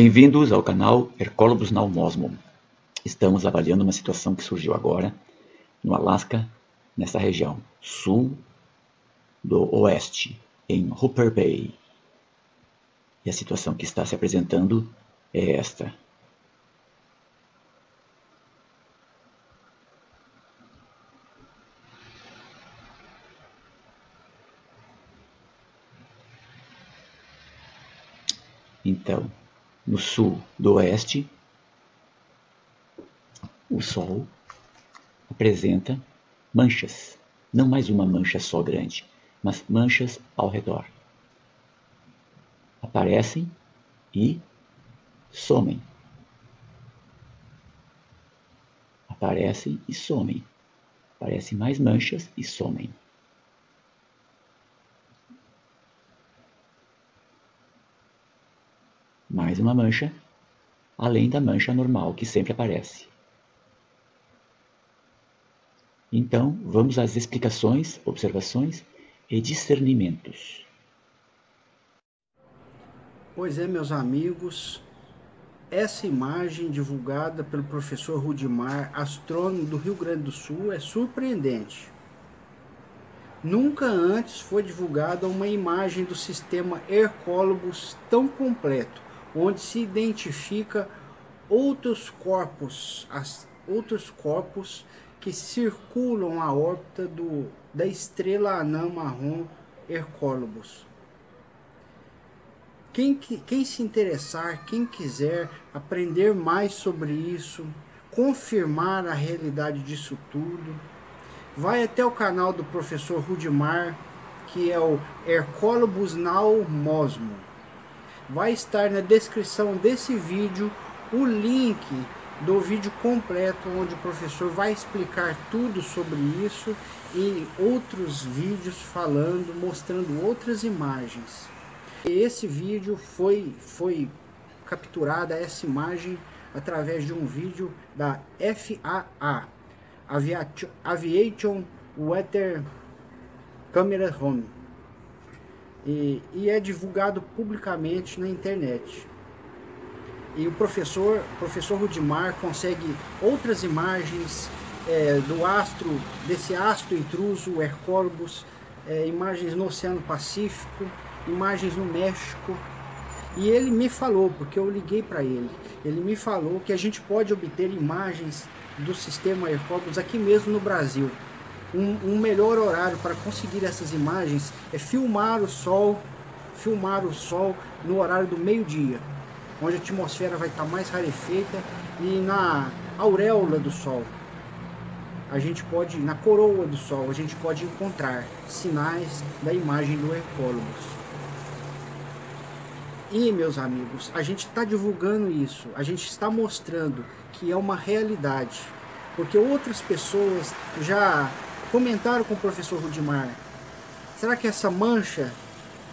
Bem-vindos ao canal Hercólogos Naumosmum. Estamos avaliando uma situação que surgiu agora no Alasca, nessa região sul do oeste, em Hooper Bay. E a situação que está se apresentando é esta. Então, no sul do oeste, o Sol apresenta manchas, não mais uma mancha só grande, mas manchas ao redor. Aparecem e somem. Aparecem e somem. Aparecem mais manchas e somem. Mais uma mancha, além da mancha normal que sempre aparece. Então, vamos às explicações, observações e discernimentos. Pois é, meus amigos, essa imagem divulgada pelo professor Rudimar, astrônomo do Rio Grande do Sul, é surpreendente. Nunca antes foi divulgada uma imagem do sistema Hercólogos tão completo, onde se identifica outros corpos, as, outros corpos que circulam a órbita do, da estrela anã marrom Hercólogos. Quem, quem se interessar, quem quiser aprender mais sobre isso, confirmar a realidade disso tudo, vai até o canal do professor Rudimar, que é o Hercólogos Now Mosmo vai estar na descrição desse vídeo o link do vídeo completo onde o professor vai explicar tudo sobre isso e outros vídeos falando, mostrando outras imagens. Esse vídeo foi foi capturada essa imagem através de um vídeo da FAA, Aviation Weather Camera Home e, e é divulgado publicamente na internet. E o professor, professor Rudimar consegue outras imagens é, do astro, desse astro intruso, Hercólogos, é, imagens no Oceano Pacífico, imagens no México. E ele me falou, porque eu liguei para ele, ele me falou que a gente pode obter imagens do sistema Hercólogos aqui mesmo no Brasil um, um melhor horário para conseguir essas imagens é filmar o Sol, filmar o Sol no horário do meio-dia, onde a atmosfera vai estar mais rarefeita e na auréola do Sol. A gente pode, na coroa do Sol, a gente pode encontrar sinais da imagem do Hercólogos. E, meus amigos, a gente está divulgando isso, a gente está mostrando que é uma realidade, porque outras pessoas já Comentaram com o professor Rudimar. Será que essa mancha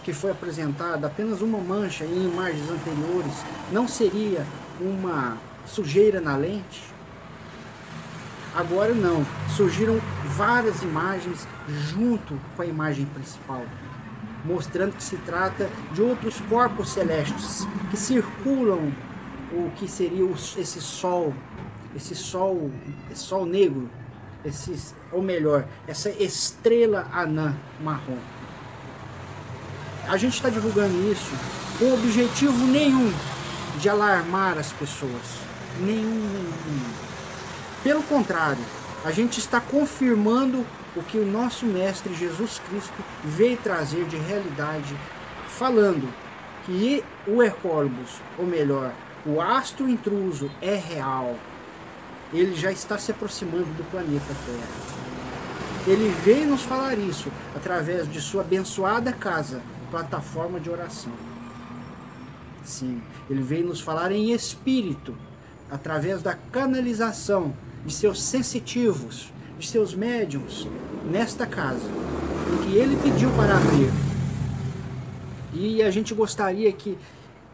que foi apresentada, apenas uma mancha em imagens anteriores, não seria uma sujeira na lente? Agora não, surgiram várias imagens junto com a imagem principal, mostrando que se trata de outros corpos celestes que circulam o que seria esse sol, esse sol, esse sol negro esses, ou melhor, essa estrela anã marrom. A gente está divulgando isso com objetivo nenhum de alarmar as pessoas. Nenhum, nenhum. Pelo contrário, a gente está confirmando o que o nosso Mestre Jesus Cristo veio trazer de realidade, falando que o Hercólogos, ou melhor, o astro intruso é real, ele já está se aproximando do planeta Terra. Ele veio nos falar isso através de sua abençoada casa, plataforma de oração. Sim, ele veio nos falar em espírito, através da canalização de seus sensitivos, de seus médiums, nesta casa, em que ele pediu para ver. E a gente gostaria que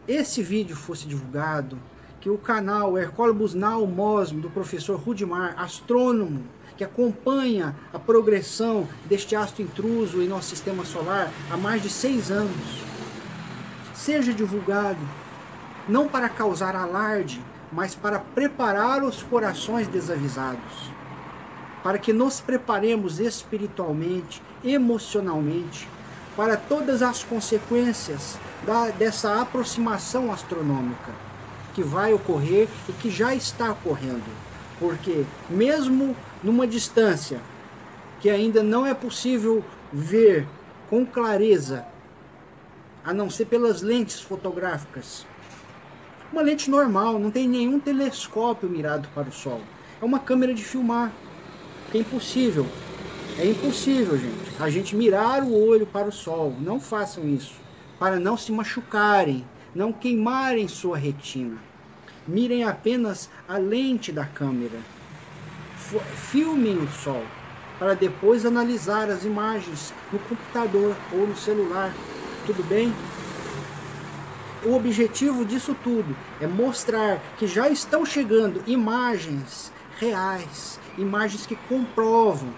esse vídeo fosse divulgado, que o canal Hercólogos Now Mosmo, do professor Rudimar, astrônomo, que acompanha a progressão deste astro intruso em nosso sistema solar há mais de seis anos, seja divulgado não para causar alarde, mas para preparar os corações desavisados, para que nos preparemos espiritualmente, emocionalmente, para todas as consequências da, dessa aproximação astronômica que vai ocorrer e que já está ocorrendo. Porque, mesmo numa distância que ainda não é possível ver com clareza, a não ser pelas lentes fotográficas, uma lente normal, não tem nenhum telescópio mirado para o Sol. É uma câmera de filmar, que é impossível. É impossível, gente, a gente mirar o olho para o Sol. Não façam isso, para não se machucarem, não queimarem sua retina. Mirem apenas a lente da câmera. Filmem o Sol, para depois analisar as imagens no computador ou no celular. Tudo bem? O objetivo disso tudo é mostrar que já estão chegando imagens reais, imagens que comprovam.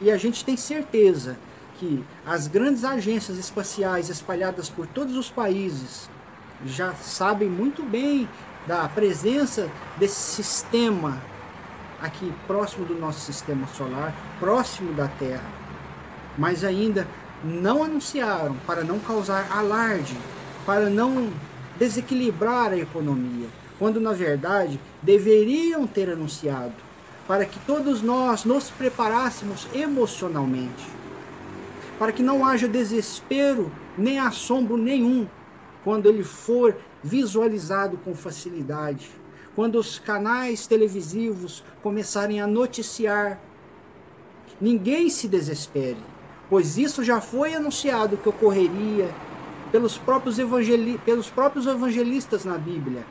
E a gente tem certeza que as grandes agências espaciais espalhadas por todos os países já sabem muito bem da presença desse sistema aqui próximo do nosso sistema solar, próximo da Terra. Mas ainda não anunciaram para não causar alarde para não desequilibrar a economia, quando na verdade deveriam ter anunciado, para que todos nós nos preparássemos emocionalmente, para que não haja desespero nem assombro nenhum quando ele for visualizado com facilidade, quando os canais televisivos começarem a noticiar. Ninguém se desespere, pois isso já foi anunciado que ocorreria pelos próprios, evangeli pelos próprios evangelistas na Bíblia.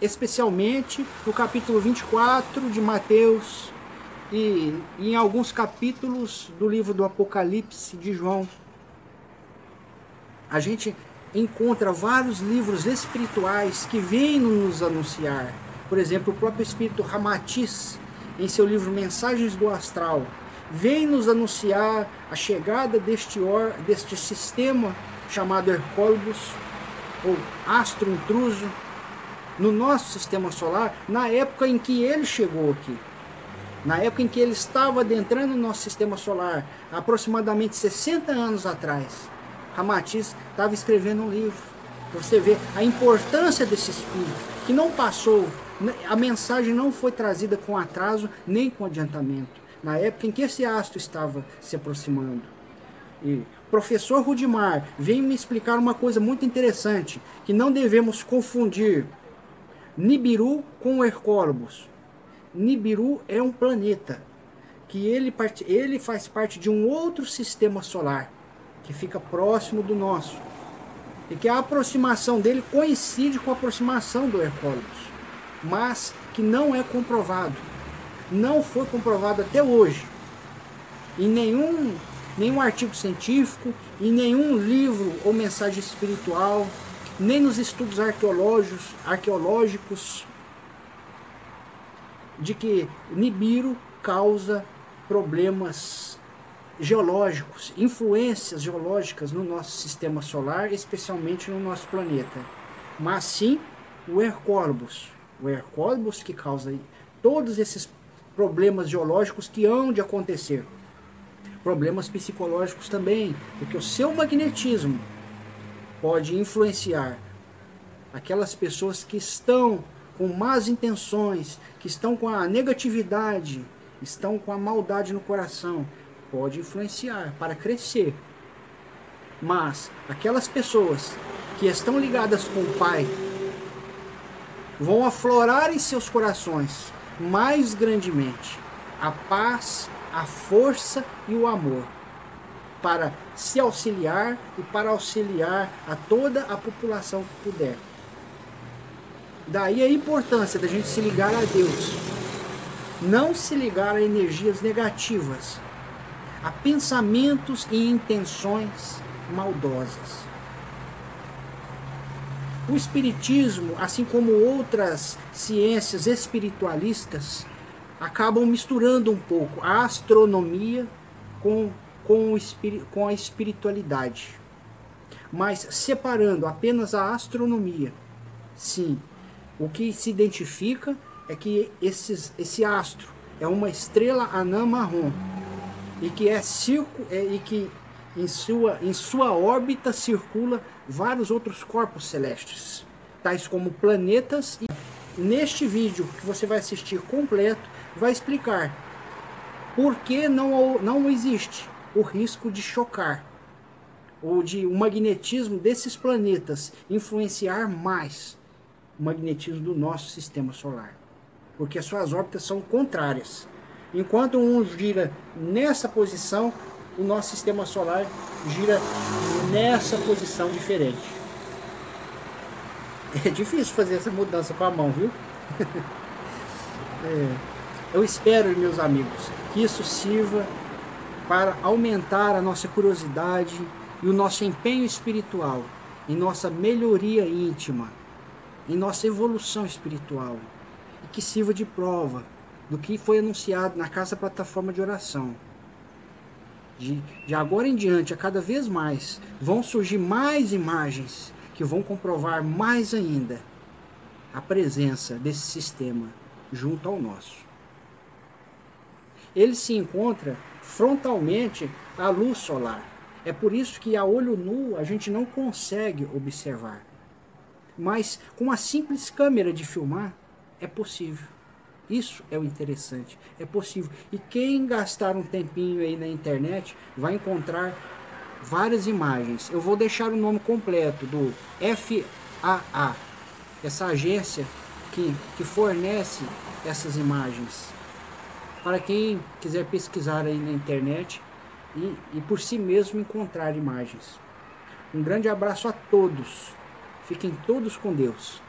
Especialmente no capítulo 24 de Mateus e, e em alguns capítulos do livro do Apocalipse de João. A gente encontra vários livros espirituais que vêm nos anunciar. Por exemplo, o próprio espírito Ramatiz, em seu livro Mensagens do Astral, vem nos anunciar a chegada deste, or, deste sistema chamado Hercólogos, ou astro intruso, no nosso sistema solar, na época em que ele chegou aqui. Na época em que ele estava adentrando no nosso sistema solar, aproximadamente 60 anos atrás, Ramatiz estava escrevendo um livro. Você ver a importância desse espírito, que não passou, a mensagem não foi trazida com atraso nem com adiantamento na época em que esse astro estava se aproximando. E professor Rudimar vem me explicar uma coisa muito interessante, que não devemos confundir Nibiru com Hercólobos. Nibiru é um planeta que ele, ele faz parte de um outro sistema solar que fica próximo do nosso. E que a aproximação dele coincide com a aproximação do Hercólogos, mas que não é comprovado. Não foi comprovado até hoje. Em nenhum, nenhum artigo científico, em nenhum livro ou mensagem espiritual, nem nos estudos arqueológicos, arqueológicos de que Nibiru causa problemas geológicos, influências geológicas no nosso sistema solar, especialmente no nosso planeta. Mas sim o Hercólobos, o Hercólobos que causa todos esses problemas geológicos que hão de acontecer. Problemas psicológicos também, porque o seu magnetismo pode influenciar aquelas pessoas que estão com más intenções, que estão com a negatividade, estão com a maldade no coração, pode influenciar para crescer. Mas aquelas pessoas que estão ligadas com o Pai vão aflorar em seus corações mais grandemente a paz, a força e o amor para se auxiliar e para auxiliar a toda a população que puder. Daí a importância da gente se ligar a Deus. Não se ligar a energias negativas, a pensamentos e intenções maldosas. O Espiritismo, assim como outras ciências espiritualistas, acabam misturando um pouco a astronomia com, com, o, com a espiritualidade. Mas separando apenas a astronomia, sim, o que se identifica é que esses, esse astro é uma estrela anã marrom e que é circo é, e que em sua, em sua órbita circula vários outros corpos celestes, tais como planetas. E neste vídeo que você vai assistir completo, vai explicar por que não, não existe o risco de chocar ou de o magnetismo desses planetas influenciar mais o magnetismo do nosso sistema solar, porque as suas órbitas são contrárias. Enquanto um gira nessa posição, o nosso sistema solar gira nessa posição diferente. É difícil fazer essa mudança com a mão, viu? é, eu espero, meus amigos, que isso sirva para aumentar a nossa curiosidade e o nosso empenho espiritual em nossa melhoria íntima, em nossa evolução espiritual, e que sirva de prova do que foi anunciado na casa plataforma de oração. De, de agora em diante, a cada vez mais, vão surgir mais imagens que vão comprovar mais ainda a presença desse sistema junto ao nosso. Ele se encontra frontalmente à luz solar. É por isso que a olho nu a gente não consegue observar. Mas com uma simples câmera de filmar é possível. Isso é o interessante. É possível. E quem gastar um tempinho aí na internet vai encontrar várias imagens. Eu vou deixar o nome completo do FAA, essa agência que, que fornece essas imagens. Para quem quiser pesquisar aí na internet e, e por si mesmo encontrar imagens. Um grande abraço a todos. Fiquem todos com Deus.